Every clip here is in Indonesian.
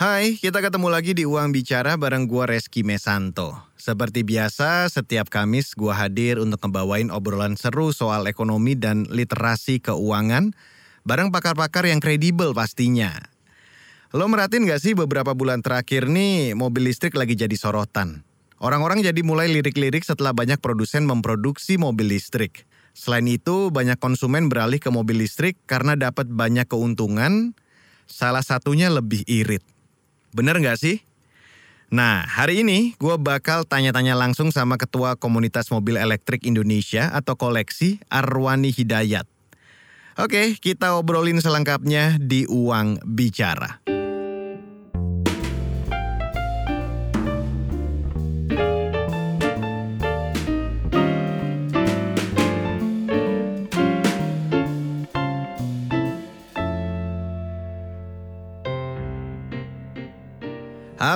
Hai, kita ketemu lagi di Uang Bicara bareng gua Reski Mesanto. Seperti biasa, setiap Kamis gua hadir untuk ngebawain obrolan seru soal ekonomi dan literasi keuangan bareng pakar-pakar yang kredibel pastinya. Lo merhatiin gak sih beberapa bulan terakhir nih mobil listrik lagi jadi sorotan. Orang-orang jadi mulai lirik-lirik setelah banyak produsen memproduksi mobil listrik. Selain itu, banyak konsumen beralih ke mobil listrik karena dapat banyak keuntungan, salah satunya lebih irit. Bener nggak sih? Nah, hari ini gue bakal tanya-tanya langsung sama Ketua Komunitas Mobil Elektrik Indonesia atau Koleksi, Arwani Hidayat. Oke, kita obrolin selengkapnya di Uang Bicara.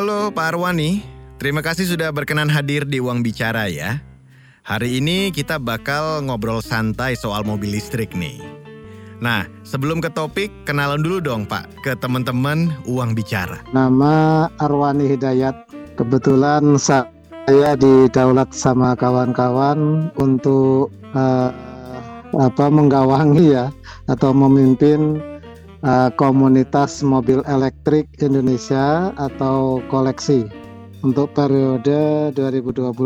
Halo Pak Arwani, terima kasih sudah berkenan hadir di Uang Bicara ya. Hari ini kita bakal ngobrol santai soal mobil listrik nih. Nah, sebelum ke topik, kenalan dulu dong Pak ke teman-teman Uang Bicara. Nama Arwani Hidayat. Kebetulan saya didaulat sama kawan-kawan untuk uh, apa menggawangi ya atau memimpin uh, komunitas mobil elektrik Indonesia atau koleksi untuk periode 2021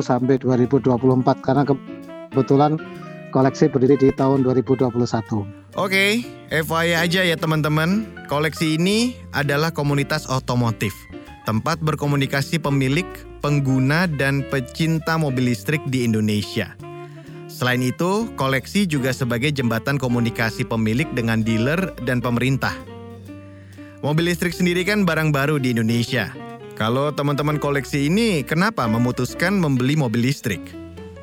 sampai 2024 karena kebetulan koleksi berdiri di tahun 2021. Oke, FYI aja ya teman-teman. Koleksi ini adalah komunitas otomotif. Tempat berkomunikasi pemilik, pengguna, dan pecinta mobil listrik di Indonesia. Selain itu, koleksi juga sebagai jembatan komunikasi pemilik dengan dealer dan pemerintah. Mobil listrik sendiri kan barang baru di Indonesia. Kalau teman-teman koleksi ini, kenapa memutuskan membeli mobil listrik?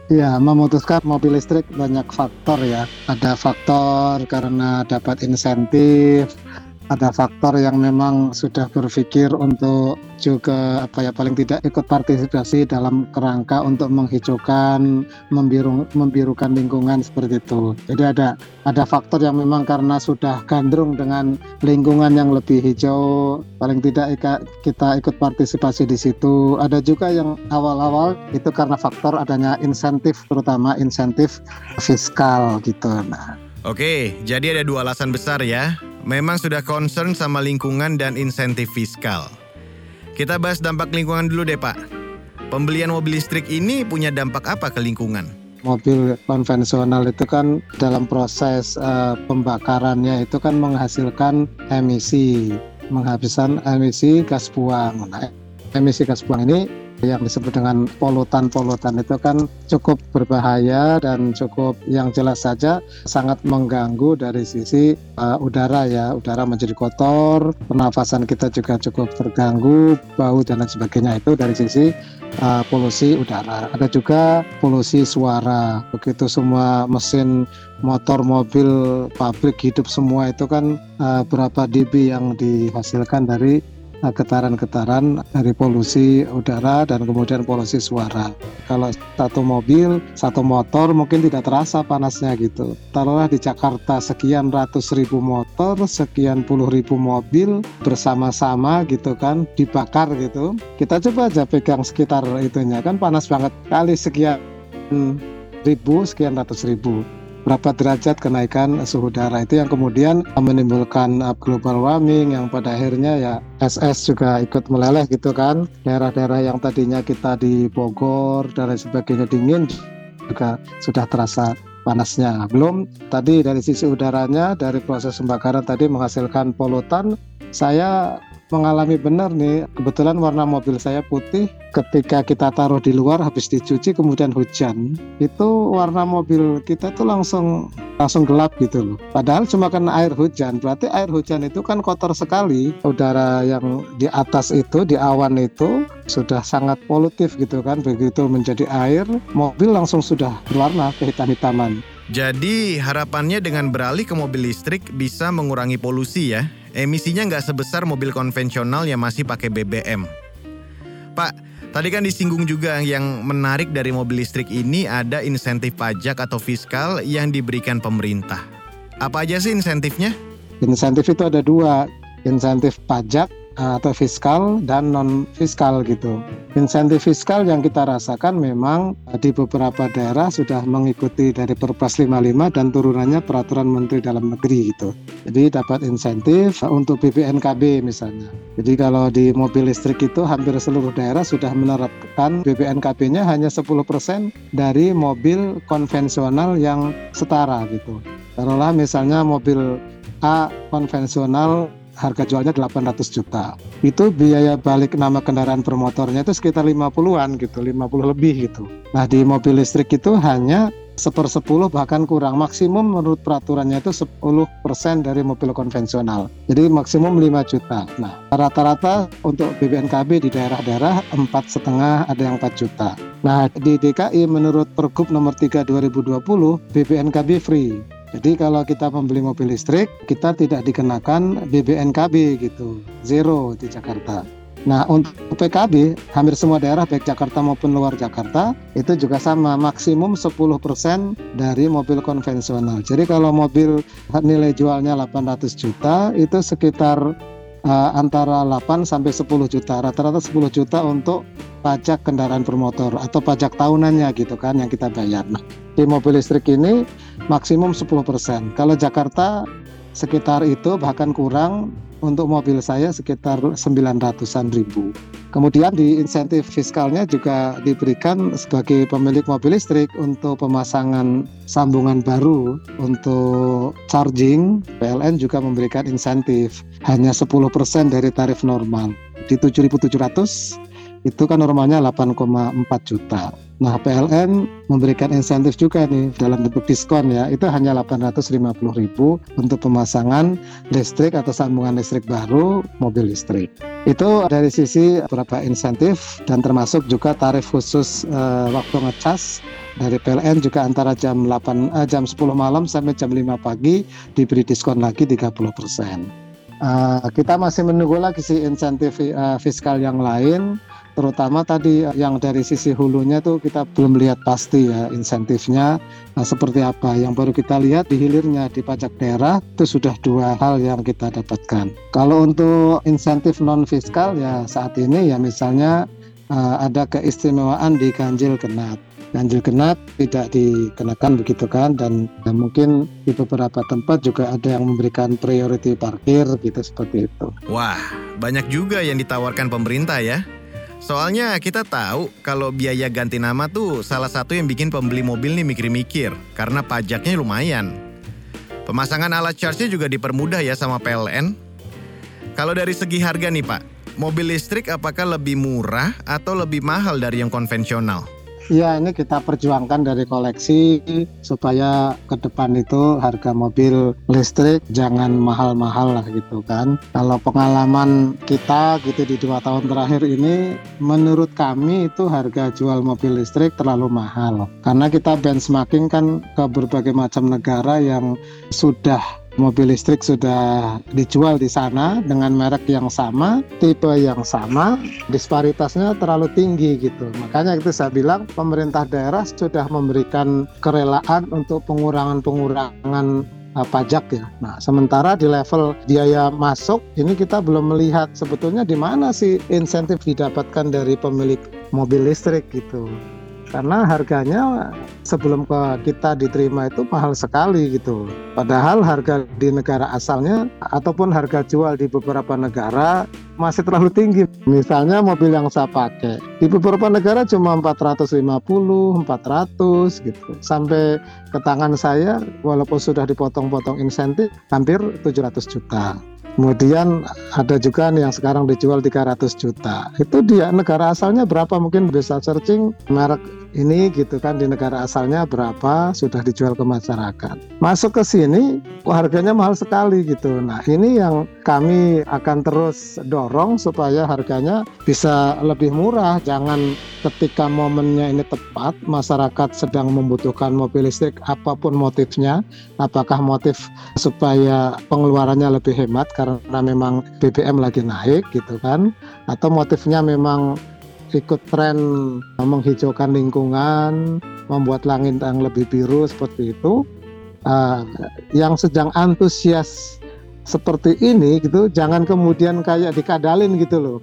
Ya, memutuskan mobil listrik banyak faktor ya. Ada faktor karena dapat insentif, ada faktor yang memang sudah berpikir untuk juga apa ya paling tidak ikut partisipasi dalam kerangka untuk menghijaukan membiru membirukan lingkungan seperti itu. Jadi ada ada faktor yang memang karena sudah gandrung dengan lingkungan yang lebih hijau paling tidak kita ikut partisipasi di situ. Ada juga yang awal-awal itu karena faktor adanya insentif terutama insentif fiskal gitu. Nah, Oke, jadi ada dua alasan besar ya. Memang sudah concern sama lingkungan dan insentif fiskal. Kita bahas dampak lingkungan dulu deh Pak. Pembelian mobil listrik ini punya dampak apa ke lingkungan? Mobil konvensional itu kan dalam proses uh, pembakarannya itu kan menghasilkan emisi, menghabiskan emisi gas buang. Nah, emisi gas buang ini yang disebut dengan polutan-polutan itu kan cukup berbahaya dan cukup yang jelas saja sangat mengganggu dari sisi uh, udara ya. Udara menjadi kotor pernafasan kita juga cukup terganggu bau dan lain sebagainya. Itu dari sisi uh, polusi udara. Ada juga polusi suara. Begitu semua mesin motor mobil pabrik hidup semua itu kan uh, berapa dB yang dihasilkan dari getaran-getaran dari polusi udara dan kemudian polusi suara. Kalau satu mobil, satu motor mungkin tidak terasa panasnya gitu. Taruhlah di Jakarta sekian ratus ribu motor, sekian puluh ribu mobil bersama-sama gitu kan dibakar gitu. Kita coba aja pegang sekitar itunya kan panas banget kali sekian ribu, sekian ratus ribu berapa derajat kenaikan suhu udara. Itu yang kemudian menimbulkan uh, global warming yang pada akhirnya ya SS juga ikut meleleh gitu kan. Daerah-daerah yang tadinya kita di Bogor dan lain sebagainya dingin juga sudah terasa panasnya. Belum tadi dari sisi udaranya dari proses pembakaran tadi menghasilkan polutan saya mengalami benar nih kebetulan warna mobil saya putih. Ketika kita taruh di luar habis dicuci kemudian hujan. Itu warna mobil kita tuh langsung langsung gelap gitu loh. Padahal cuma kan air hujan. Berarti air hujan itu kan kotor sekali. Udara yang di atas itu di awan itu sudah sangat polutif gitu kan. Begitu menjadi air mobil langsung sudah berwarna kehitam-hitaman jadi harapannya dengan beralih ke mobil listrik bisa mengurangi polusi ya emisinya nggak sebesar mobil konvensional yang masih pakai BBM. Pak, tadi kan disinggung juga yang menarik dari mobil listrik ini ada insentif pajak atau fiskal yang diberikan pemerintah. Apa aja sih insentifnya? Insentif itu ada dua, insentif pajak atau fiskal dan non fiskal gitu. Insentif fiskal yang kita rasakan memang uh, di beberapa daerah sudah mengikuti dari Perpres 55 dan turunannya peraturan Menteri Dalam Negeri gitu. Jadi dapat insentif untuk BPNKB misalnya. Jadi kalau di mobil listrik itu hampir seluruh daerah sudah menerapkan BPNKB-nya hanya 10% dari mobil konvensional yang setara gitu. Taruhlah misalnya mobil A konvensional harga jualnya 800 juta. Itu biaya balik nama kendaraan bermotornya itu sekitar 50-an gitu, 50 lebih gitu. Nah, di mobil listrik itu hanya sepersepuluh bahkan kurang. Maksimum menurut peraturannya itu 10% dari mobil konvensional. Jadi maksimum 5 juta. Nah rata-rata untuk BBNKB di daerah-daerah empat setengah ada yang 4 juta. Nah di DKI menurut Pergub nomor 3 2020 BBNKB free jadi kalau kita membeli mobil listrik, kita tidak dikenakan BBNKB gitu, zero di Jakarta. Nah untuk PKB, hampir semua daerah baik Jakarta maupun luar Jakarta itu juga sama, maksimum 10% dari mobil konvensional. Jadi kalau mobil nilai jualnya 800 juta, itu sekitar uh, antara 8 sampai 10 juta. Rata-rata 10 juta untuk pajak kendaraan bermotor atau pajak tahunannya gitu kan yang kita bayar. Nah, di mobil listrik ini maksimum 10%. Kalau Jakarta sekitar itu bahkan kurang untuk mobil saya sekitar 900-an ribu. Kemudian di insentif fiskalnya juga diberikan sebagai pemilik mobil listrik untuk pemasangan sambungan baru untuk charging. PLN juga memberikan insentif hanya 10% dari tarif normal. Di 7.700 itu kan normalnya 8,4 juta. Nah, PLN memberikan insentif juga nih dalam bentuk diskon ya. Itu hanya 850 ribu untuk pemasangan listrik atau sambungan listrik baru mobil listrik. Itu dari sisi beberapa insentif dan termasuk juga tarif khusus uh, waktu ngecas dari PLN juga antara jam 8 uh, jam 10 malam sampai jam 5 pagi diberi diskon lagi 30 persen. Uh, kita masih menunggu lagi sih insentif uh, fiskal yang lain terutama tadi yang dari sisi hulunya tuh kita belum lihat pasti ya insentifnya nah, seperti apa. Yang baru kita lihat di hilirnya di pajak daerah itu sudah dua hal yang kita dapatkan. Kalau untuk insentif non fiskal ya saat ini ya misalnya uh, ada keistimewaan di ganjil genap. Ganjil genap tidak dikenakan begitu kan dan ya, mungkin di beberapa tempat juga ada yang memberikan priority parkir gitu seperti itu. Wah, banyak juga yang ditawarkan pemerintah ya. Soalnya kita tahu kalau biaya ganti nama tuh salah satu yang bikin pembeli mobil nih mikir-mikir karena pajaknya lumayan. Pemasangan alat charge-nya juga dipermudah ya sama PLN. Kalau dari segi harga nih Pak, mobil listrik apakah lebih murah atau lebih mahal dari yang konvensional? Ya ini kita perjuangkan dari koleksi supaya ke depan itu harga mobil listrik jangan mahal-mahal lah gitu kan. Kalau pengalaman kita gitu di dua tahun terakhir ini, menurut kami itu harga jual mobil listrik terlalu mahal. Karena kita benchmarking kan ke berbagai macam negara yang sudah mobil listrik sudah dijual di sana dengan merek yang sama, tipe yang sama, disparitasnya terlalu tinggi gitu. Makanya itu saya bilang pemerintah daerah sudah memberikan kerelaan untuk pengurangan-pengurangan uh, pajak ya. Nah, sementara di level biaya masuk ini kita belum melihat sebetulnya di mana sih insentif didapatkan dari pemilik mobil listrik gitu karena harganya sebelum ke kita diterima itu mahal sekali gitu. Padahal harga di negara asalnya ataupun harga jual di beberapa negara masih terlalu tinggi. Misalnya mobil yang saya pakai di beberapa negara cuma 450, 400 gitu. Sampai ke tangan saya walaupun sudah dipotong-potong insentif hampir 700 juta. Kemudian ada juga yang sekarang dijual 300 juta. Itu dia negara asalnya berapa mungkin bisa searching merek ini gitu kan di negara asalnya berapa sudah dijual ke masyarakat. Masuk ke sini harganya mahal sekali gitu. Nah, ini yang kami akan terus dorong supaya harganya bisa lebih murah. Jangan ketika momennya ini tepat masyarakat sedang membutuhkan mobil listrik apa pun motifnya, apakah motif supaya pengeluarannya lebih hemat karena memang BBM lagi naik gitu kan atau motifnya memang ikut tren menghijaukan lingkungan membuat langit yang lebih biru seperti itu. Uh, yang sedang antusias seperti ini gitu jangan kemudian kayak dikadalin gitu loh.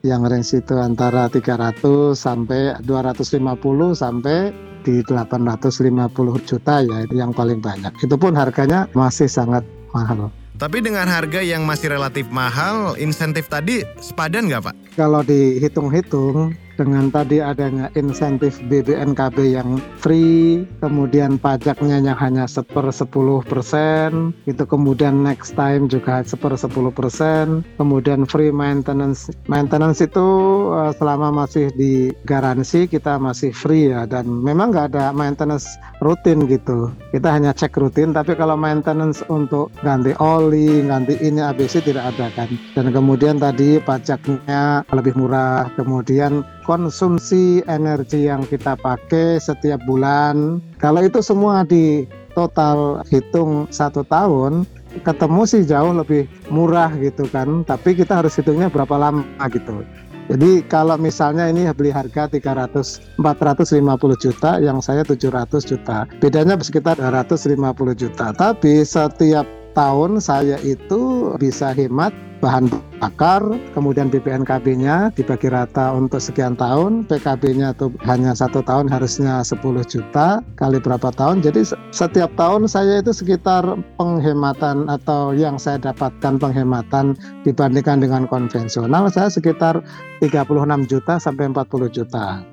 Yang range itu antara 300 sampai 250 sampai di 850 juta ya itu yang paling banyak. Itu pun harganya masih sangat mahal tapi dengan harga yang masih relatif mahal, insentif tadi sepadan nggak Pak? Kalau dihitung-hitung, dengan tadi adanya insentif BBNKB yang free, kemudian pajaknya yang hanya seper 10 persen, itu kemudian next time juga seper 10 persen, kemudian free maintenance. Maintenance itu uh, selama masih di garansi kita masih free ya, dan memang nggak ada maintenance rutin gitu. Kita hanya cek rutin, tapi kalau maintenance untuk ganti oli, ganti ini ABC tidak ada kan. Dan kemudian tadi pajaknya lebih murah, kemudian konsumsi energi yang kita pakai setiap bulan. Kalau itu semua di total hitung satu tahun, ketemu sih jauh lebih murah gitu kan. Tapi kita harus hitungnya berapa lama gitu. Jadi kalau misalnya ini beli harga 300 450 juta, yang saya 700 juta. Bedanya sekitar 250 juta. Tapi setiap tahun saya itu bisa hemat bahan bakar, kemudian BPNKB-nya dibagi rata untuk sekian tahun, PKB-nya tuh hanya satu tahun harusnya 10 juta kali berapa tahun. Jadi setiap tahun saya itu sekitar penghematan atau yang saya dapatkan penghematan dibandingkan dengan konvensional saya sekitar 36 juta sampai 40 juta.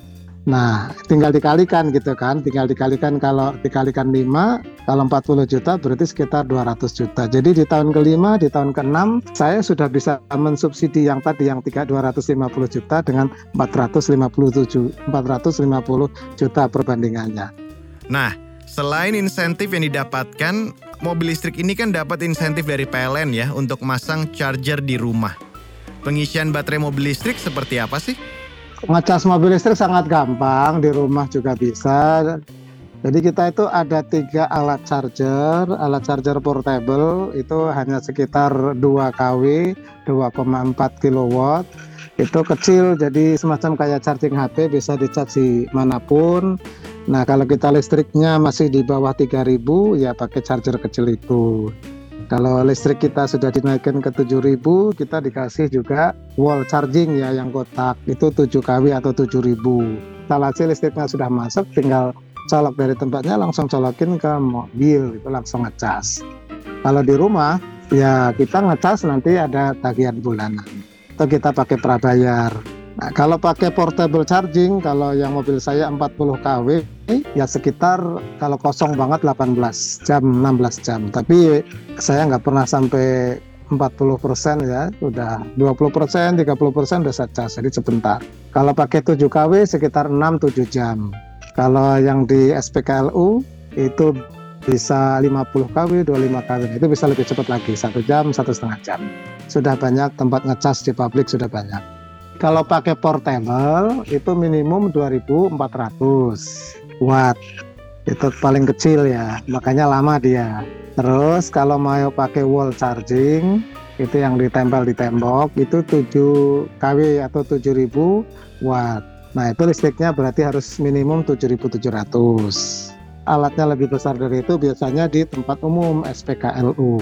Nah, tinggal dikalikan gitu kan, tinggal dikalikan kalau dikalikan 5, kalau 40 juta berarti sekitar 200 juta. Jadi di tahun kelima, di tahun keenam, saya sudah bisa mensubsidi yang tadi yang 3 250 juta dengan 457 450 juta perbandingannya. Nah, selain insentif yang didapatkan, mobil listrik ini kan dapat insentif dari PLN ya untuk masang charger di rumah. Pengisian baterai mobil listrik seperti apa sih? Ngecas mobil listrik sangat gampang di rumah juga bisa. Jadi kita itu ada tiga alat charger alat charger portable itu hanya sekitar 2 kW 2,4 kW itu kecil jadi semacam kayak charging HP bisa di mana pun. Nah kalau kita listriknya masih di bawah 3000 ya pakai charger kecil itu kalau listrik kita sudah dinaikkan ke 7000, kita dikasih juga wall charging ya yang kotak itu 7 kW atau 7000. Instalasi listriknya sudah masuk, tinggal colok dari tempatnya langsung colokin ke mobil itu langsung ngecas. Kalau di rumah ya kita ngecas nanti ada tagihan bulanan atau kita pakai prabayar. Nah, kalau pakai portable charging, kalau yang mobil saya 40 kW, ya sekitar kalau kosong banget 18 jam, 16 jam. Tapi saya nggak pernah sampai 40 persen ya, udah 20 persen, 30 persen udah saya jadi sebentar. Kalau pakai 7 kW sekitar 6-7 jam. Kalau yang di SPKLU itu bisa 50 kW, 25 kW, itu bisa lebih cepat lagi, satu jam, satu setengah jam. Sudah banyak tempat ngecas di publik sudah banyak. Kalau pakai portable itu minimum 2400 watt. Itu paling kecil ya, makanya lama dia. Terus kalau mau pakai wall charging itu yang ditempel di tembok itu 7 kW atau 7000 watt. Nah, itu listriknya berarti harus minimum 7700. Alatnya lebih besar dari itu biasanya di tempat umum SPKLU.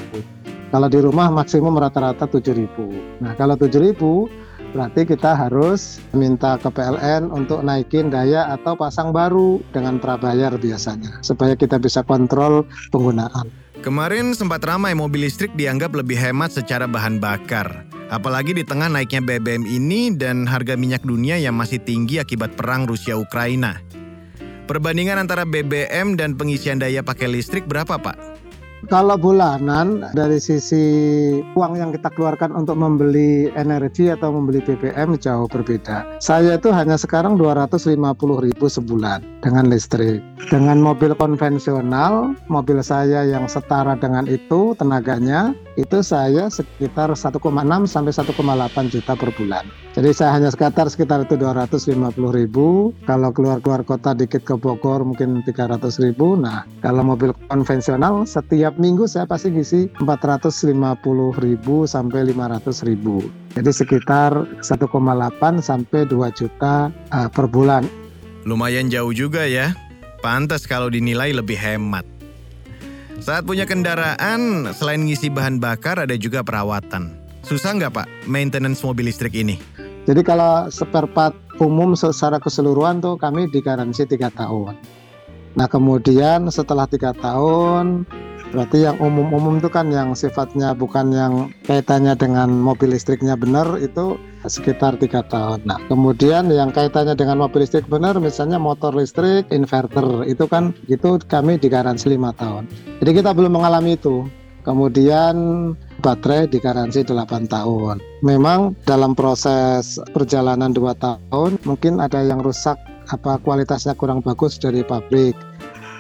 Kalau di rumah maksimum rata-rata 7000. Nah, kalau 7000 berarti kita harus minta ke PLN untuk naikin daya atau pasang baru dengan prabayar biasanya supaya kita bisa kontrol penggunaan. Kemarin sempat ramai mobil listrik dianggap lebih hemat secara bahan bakar. Apalagi di tengah naiknya BBM ini dan harga minyak dunia yang masih tinggi akibat perang Rusia-Ukraina. Perbandingan antara BBM dan pengisian daya pakai listrik berapa, Pak? Kalau bulanan dari sisi uang yang kita keluarkan untuk membeli energi atau membeli BBM jauh berbeda. Saya itu hanya sekarang 250 ribu sebulan dengan listrik. Dengan mobil konvensional, mobil saya yang setara dengan itu tenaganya itu saya sekitar 1,6 sampai 1,8 juta per bulan. Jadi saya hanya sekitar sekitar itu 250 ribu. Kalau keluar-keluar kota dikit ke Bogor mungkin 300 ribu. Nah kalau mobil konvensional setiap minggu saya pasti ngisi 450 ribu sampai 500 ribu. Jadi sekitar 1,8 sampai 2 juta uh, per bulan. Lumayan jauh juga ya. Pantas kalau dinilai lebih hemat. Saat punya kendaraan, selain ngisi bahan bakar ada juga perawatan. Susah nggak Pak maintenance mobil listrik ini? Jadi kalau spare part umum secara keseluruhan tuh kami digaransi tiga tahun. Nah kemudian setelah tiga tahun Berarti yang umum-umum itu kan yang sifatnya bukan yang kaitannya dengan mobil listriknya benar itu sekitar tiga tahun. Nah, kemudian yang kaitannya dengan mobil listrik benar, misalnya motor listrik, inverter, itu kan itu kami digaransi lima tahun. Jadi kita belum mengalami itu. Kemudian baterai digaransi 8 tahun. Memang dalam proses perjalanan 2 tahun mungkin ada yang rusak apa kualitasnya kurang bagus dari pabrik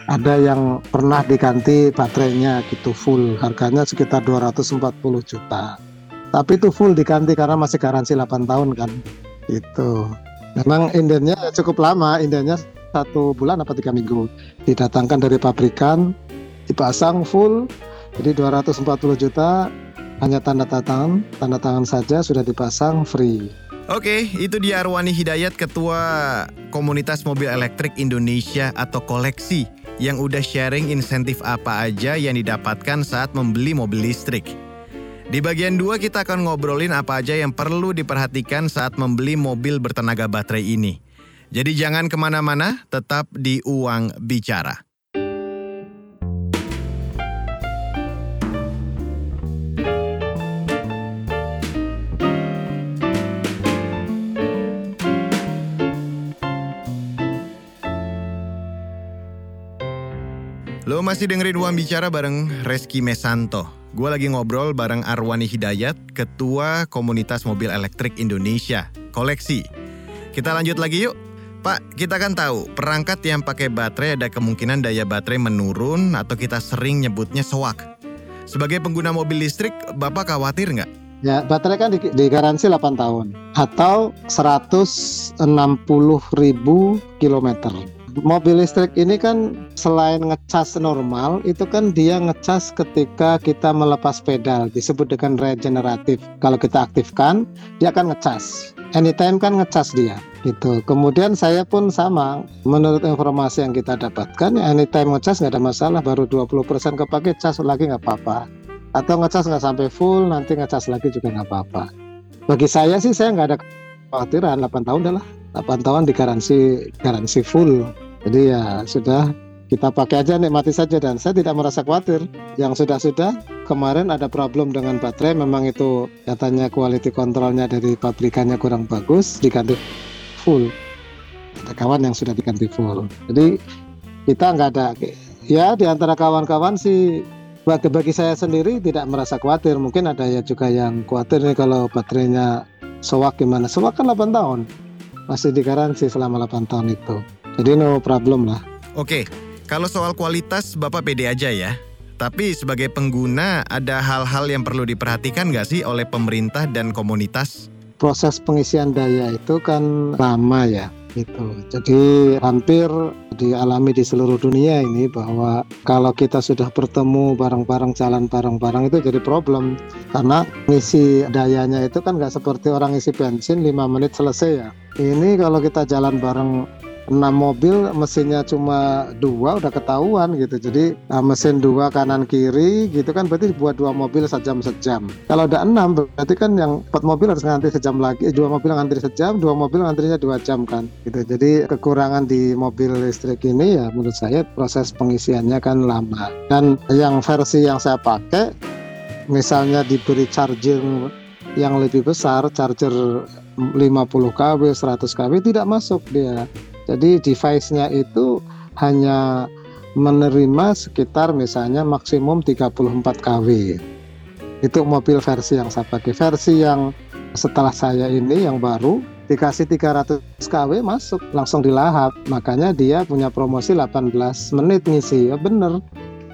ada yang pernah diganti baterainya gitu full. Harganya sekitar 240 juta. Tapi itu full diganti karena masih garansi 8 tahun kan. Itu memang indennya cukup lama. Indennya satu bulan apa tiga minggu. Didatangkan dari pabrikan dipasang full. Jadi 240 juta hanya tanda tangan. Tanda tangan saja sudah dipasang free. Oke, itu dia Arwani Hidayat, Ketua Komunitas Mobil Elektrik Indonesia atau Koleksi yang udah sharing insentif apa aja yang didapatkan saat membeli mobil listrik. Di bagian dua kita akan ngobrolin apa aja yang perlu diperhatikan saat membeli mobil bertenaga baterai ini. Jadi jangan ke mana-mana, tetap di Uang Bicara. Lo masih dengerin Uang Bicara bareng Reski Mesanto. Gue lagi ngobrol bareng Arwani Hidayat, Ketua Komunitas Mobil Elektrik Indonesia, Koleksi. Kita lanjut lagi yuk. Pak, kita kan tahu perangkat yang pakai baterai ada kemungkinan daya baterai menurun atau kita sering nyebutnya sewak. Sebagai pengguna mobil listrik, Bapak khawatir nggak? Ya, baterai kan digaransi 8 tahun atau 160 ribu kilometer mobil listrik ini kan selain ngecas normal itu kan dia ngecas ketika kita melepas pedal disebut dengan regeneratif. Kalau kita aktifkan dia akan ngecas. Anytime kan ngecas dia gitu. Kemudian saya pun sama. Menurut informasi yang kita dapatkan anytime ngecas nggak ada masalah baru 20% kepake cas lagi nggak apa-apa. Atau ngecas nggak sampai full nanti ngecas lagi juga nggak apa-apa. Bagi saya sih saya nggak ada kekhawatiran. 8 tahun adalah lah. 8 tahun di garansi garansi full jadi ya sudah kita pakai aja nikmati saja dan saya tidak merasa khawatir. Yang sudah-sudah kemarin ada problem dengan baterai memang itu katanya quality kontrolnya dari pabrikannya kurang bagus diganti full. Ada kawan yang sudah diganti full. Jadi kita nggak ada ya di antara kawan-kawan sih bagi, bagi saya sendiri tidak merasa khawatir. Mungkin ada ya juga yang khawatir nih kalau baterainya sewak gimana. Sewak kan 8 tahun. Masih digaransi selama 8 tahun itu. Jadi no problem lah. Oke, kalau soal kualitas Bapak pede aja ya. Tapi sebagai pengguna ada hal-hal yang perlu diperhatikan nggak sih oleh pemerintah dan komunitas? Proses pengisian daya itu kan lama ya gitu. Jadi hampir dialami di seluruh dunia ini bahwa kalau kita sudah bertemu bareng-bareng jalan bareng-bareng itu jadi problem karena ngisi dayanya itu kan nggak seperti orang isi bensin 5 menit selesai ya. Ini kalau kita jalan bareng enam mobil mesinnya cuma dua udah ketahuan gitu. Jadi nah, mesin dua kanan kiri gitu kan berarti buat dua mobil sejam sejam. Kalau ada enam berarti kan yang empat mobil harus ngantri sejam lagi. Dua mobil ngantri sejam dua mobil ngantrinya dua jam kan gitu. Jadi kekurangan di mobil listrik ini ya menurut saya proses pengisiannya kan lama. Dan yang versi yang saya pakai misalnya diberi charging yang lebih besar charger 50 kW 100 kW tidak masuk dia jadi device-nya itu hanya menerima sekitar misalnya maksimum 34 kW. Itu mobil versi yang saya pakai. Versi yang setelah saya ini yang baru dikasih 300 kW masuk langsung dilahap. Makanya dia punya promosi 18 menit ngisi. Ya bener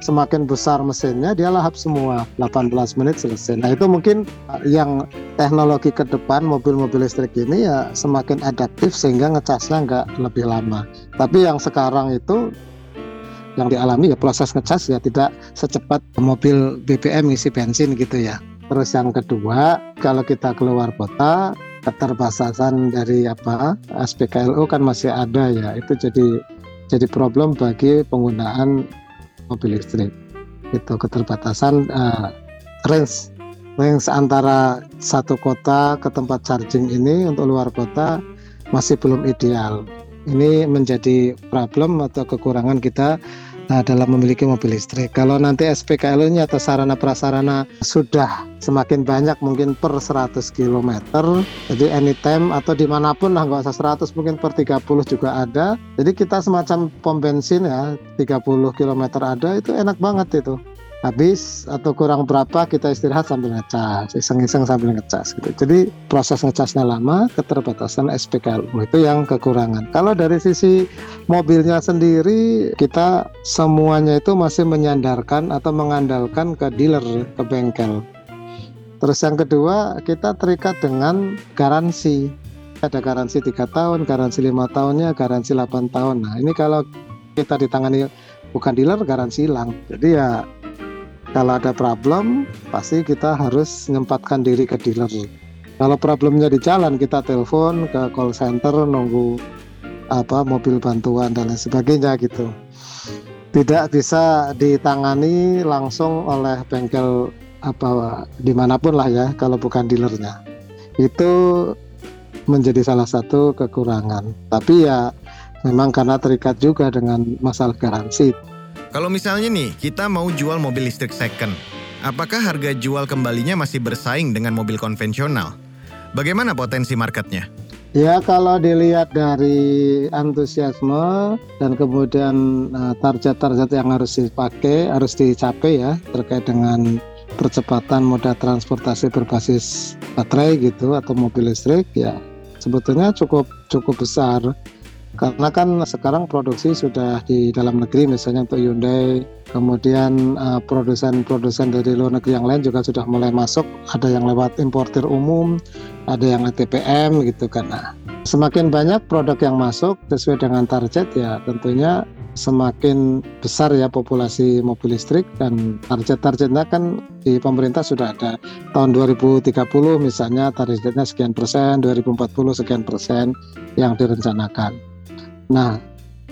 semakin besar mesinnya dia lahap semua 18 menit selesai. Nah itu mungkin uh, yang teknologi ke depan mobil-mobil listrik ini ya semakin adaptif sehingga ngecasnya nggak lebih lama. Tapi yang sekarang itu yang dialami ya proses ngecas ya tidak secepat mobil BBM isi bensin gitu ya. Terus yang kedua kalau kita keluar kota keterbatasan dari apa SPKLU kan masih ada ya itu jadi jadi problem bagi penggunaan mobil listrik. itu keterbatasan uh, range range antara satu kota ke tempat charging ini untuk luar kota masih belum ideal. Ini menjadi problem atau kekurangan kita uh, dalam memiliki mobil listrik. Kalau nanti SPKL-nya atau sarana prasarana sudah semakin banyak mungkin per 100 km, jadi anytime atau di mana pun lah nggak usah 100 mungkin per 30 juga ada. Jadi kita semacam pom bensin ya 30 km ada itu enak banget itu habis atau kurang berapa kita istirahat sambil ngecas iseng-iseng sambil ngecas gitu. Jadi proses ngecasnya lama keterbatasan SPKLU itu yang kekurangan. Kalau dari sisi mobilnya sendiri kita semuanya itu masih menyandarkan atau mengandalkan ke dealer ke bengkel. Terus yang kedua kita terikat dengan garansi. Ada garansi tiga tahun garansi lima tahunnya garansi 8 tahun. Nah ini kalau kita ditangani bukan dealer garansi hilang. Jadi ya kalau ada problem pasti kita harus menyempatkan diri ke dealer. Kalau problemnya di jalan kita telepon ke call center nunggu apa mobil bantuan dan lain sebagainya gitu. Tidak bisa ditangani langsung oleh bengkel apa di mana pun lah ya kalau bukan dealernya. Itu menjadi salah satu kekurangan. Tapi ya memang karena terikat juga dengan masalah garansi kalau misalnya nih, kita mau jual mobil listrik second, apakah harga jual kembalinya masih bersaing dengan mobil konvensional? Bagaimana potensi marketnya? Ya kalau dilihat dari antusiasme dan kemudian eh, target-target yang harus dipakai, harus dicapai ya terkait dengan percepatan moda transportasi berbasis baterai gitu atau mobil listrik ya sebetulnya cukup cukup besar karena kan sekarang produksi sudah di dalam negeri misalnya untuk Hyundai kemudian uh, produsen-produsen dari luar negeri yang lain juga sudah mulai masuk. Ada yang lewat importir umum ada yang ATPM gitu kan. Nah semakin banyak produk yang masuk sesuai dengan target ya tentunya semakin besar ya populasi mobil listrik dan target-targetnya kan di pemerintah sudah ada. Tahun 2030 misalnya targetnya sekian persen 2040 sekian persen yang direncanakan Nah,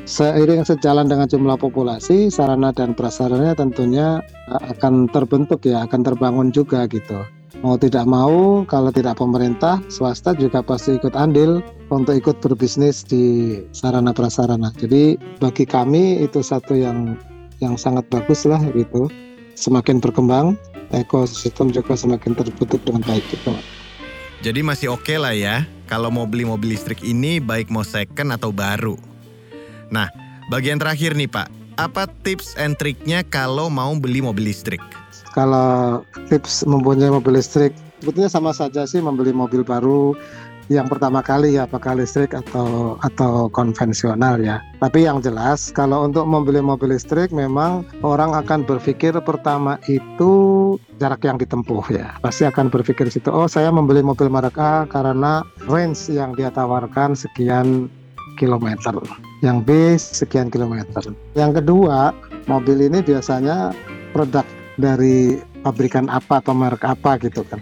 seiring sejalan dengan jumlah populasi, sarana dan prasarana tentunya akan terbentuk ya, akan terbangun juga gitu. Mau tidak mau, kalau tidak pemerintah, swasta juga pasti ikut andil untuk ikut berbisnis di sarana prasarana. Jadi bagi kami itu satu yang yang sangat bagus lah gitu. Semakin berkembang, ekosistem juga semakin terbentuk dengan baik gitu. Jadi masih oke okay lah ya kalau mau beli mobil listrik ini baik mau second atau baru. Nah, bagian terakhir nih Pak, apa tips and triknya kalau mau beli mobil listrik? Kalau tips mempunyai mobil listrik, sebetulnya sama saja sih membeli mobil baru yang pertama kali ya apakah listrik atau atau konvensional ya. Tapi yang jelas kalau untuk membeli mobil listrik memang orang akan berpikir pertama itu jarak yang ditempuh ya. Pasti akan berpikir situ oh saya membeli mobil merek A karena range yang dia tawarkan sekian kilometer yang B sekian kilometer. Yang kedua, mobil ini biasanya produk dari pabrikan apa atau merek apa gitu kan.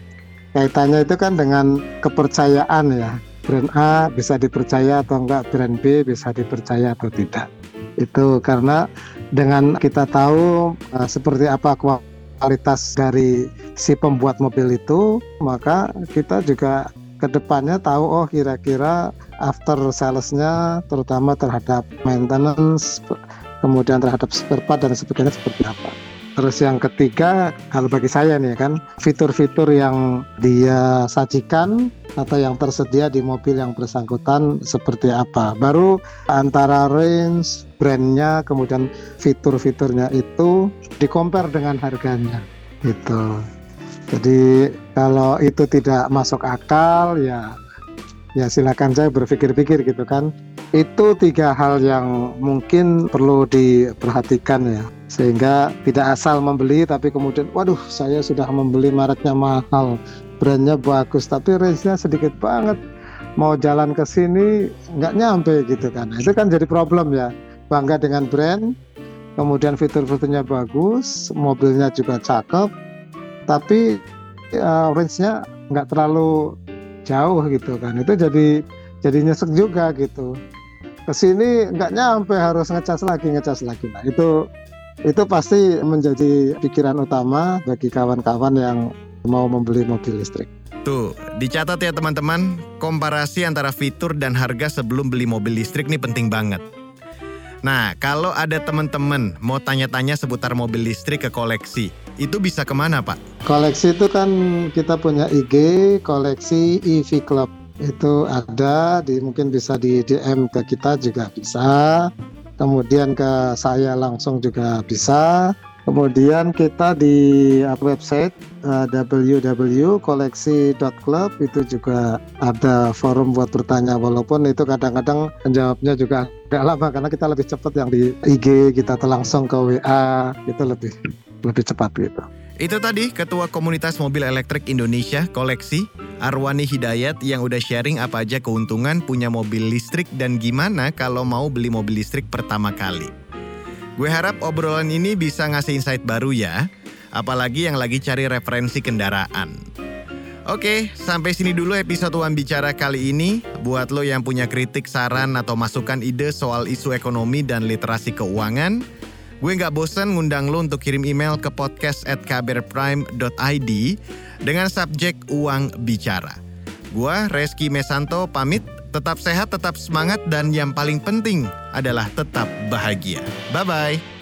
Kaitannya itu kan dengan kepercayaan ya. Brand A bisa dipercaya atau enggak, brand B bisa dipercaya atau tidak. Itu karena dengan kita tahu uh, seperti apa kualitas dari si pembuat mobil itu, maka kita juga ke depannya tahu oh kira-kira after salesnya terutama terhadap maintenance kemudian terhadap spare part dan sebagainya seperti apa. Terus yang ketiga, kalau bagi saya nih kan, fitur-fitur yang dia sajikan atau yang tersedia di mobil yang bersangkutan seperti apa. Baru antara range, brandnya, kemudian fitur-fiturnya itu di compare dengan harganya. Gitu. Jadi kalau itu tidak masuk akal ya ya silakan saya berpikir-pikir gitu kan. Itu tiga hal yang mungkin perlu diperhatikan ya. Sehingga tidak asal membeli tapi kemudian waduh saya sudah membeli mereknya mahal, brandnya bagus tapi range-nya sedikit banget. Mau jalan ke sini nggak nyampe gitu kan. Nah, itu kan jadi problem ya. Bangga dengan brand, kemudian fitur-fiturnya bagus, mobilnya juga cakep, tapi uh, range-nya nggak terlalu jauh gitu kan itu jadi jadi nyesek juga gitu ke sini nggak nyampe harus ngecas lagi ngecas lagi nah itu itu pasti menjadi pikiran utama bagi kawan-kawan yang mau membeli mobil listrik. Tuh, dicatat ya teman-teman, komparasi antara fitur dan harga sebelum beli mobil listrik nih penting banget. Nah, kalau ada teman-teman mau tanya-tanya seputar mobil listrik ke koleksi, itu bisa ke mana Pak? Koleksi itu kan kita punya IG, koleksi EV Club. Itu ada, di, mungkin bisa di DM ke kita juga bisa kemudian ke saya langsung juga bisa. Kemudian kita di website uh, www.koleksi.club itu juga ada forum buat bertanya walaupun itu kadang-kadang menjawabnya juga agak lama karena kita lebih cepat yang di IG kita langsung ke WA itu lebih lebih cepat gitu. Itu tadi Ketua Komunitas Mobil Elektrik Indonesia Koleksi Arwani Hidayat yang udah sharing apa aja keuntungan punya mobil listrik dan gimana kalau mau beli mobil listrik pertama kali. Gue harap obrolan ini bisa ngasih insight baru ya, apalagi yang lagi cari referensi kendaraan. Oke, sampai sini dulu episode Wan Bicara kali ini. Buat lo yang punya kritik, saran, atau masukan ide soal isu ekonomi dan literasi keuangan, Gue nggak bosen ngundang lo untuk kirim email ke podcast at kbrprime.id dengan subjek uang bicara. Gue Reski Mesanto pamit, tetap sehat, tetap semangat, dan yang paling penting adalah tetap bahagia. Bye-bye.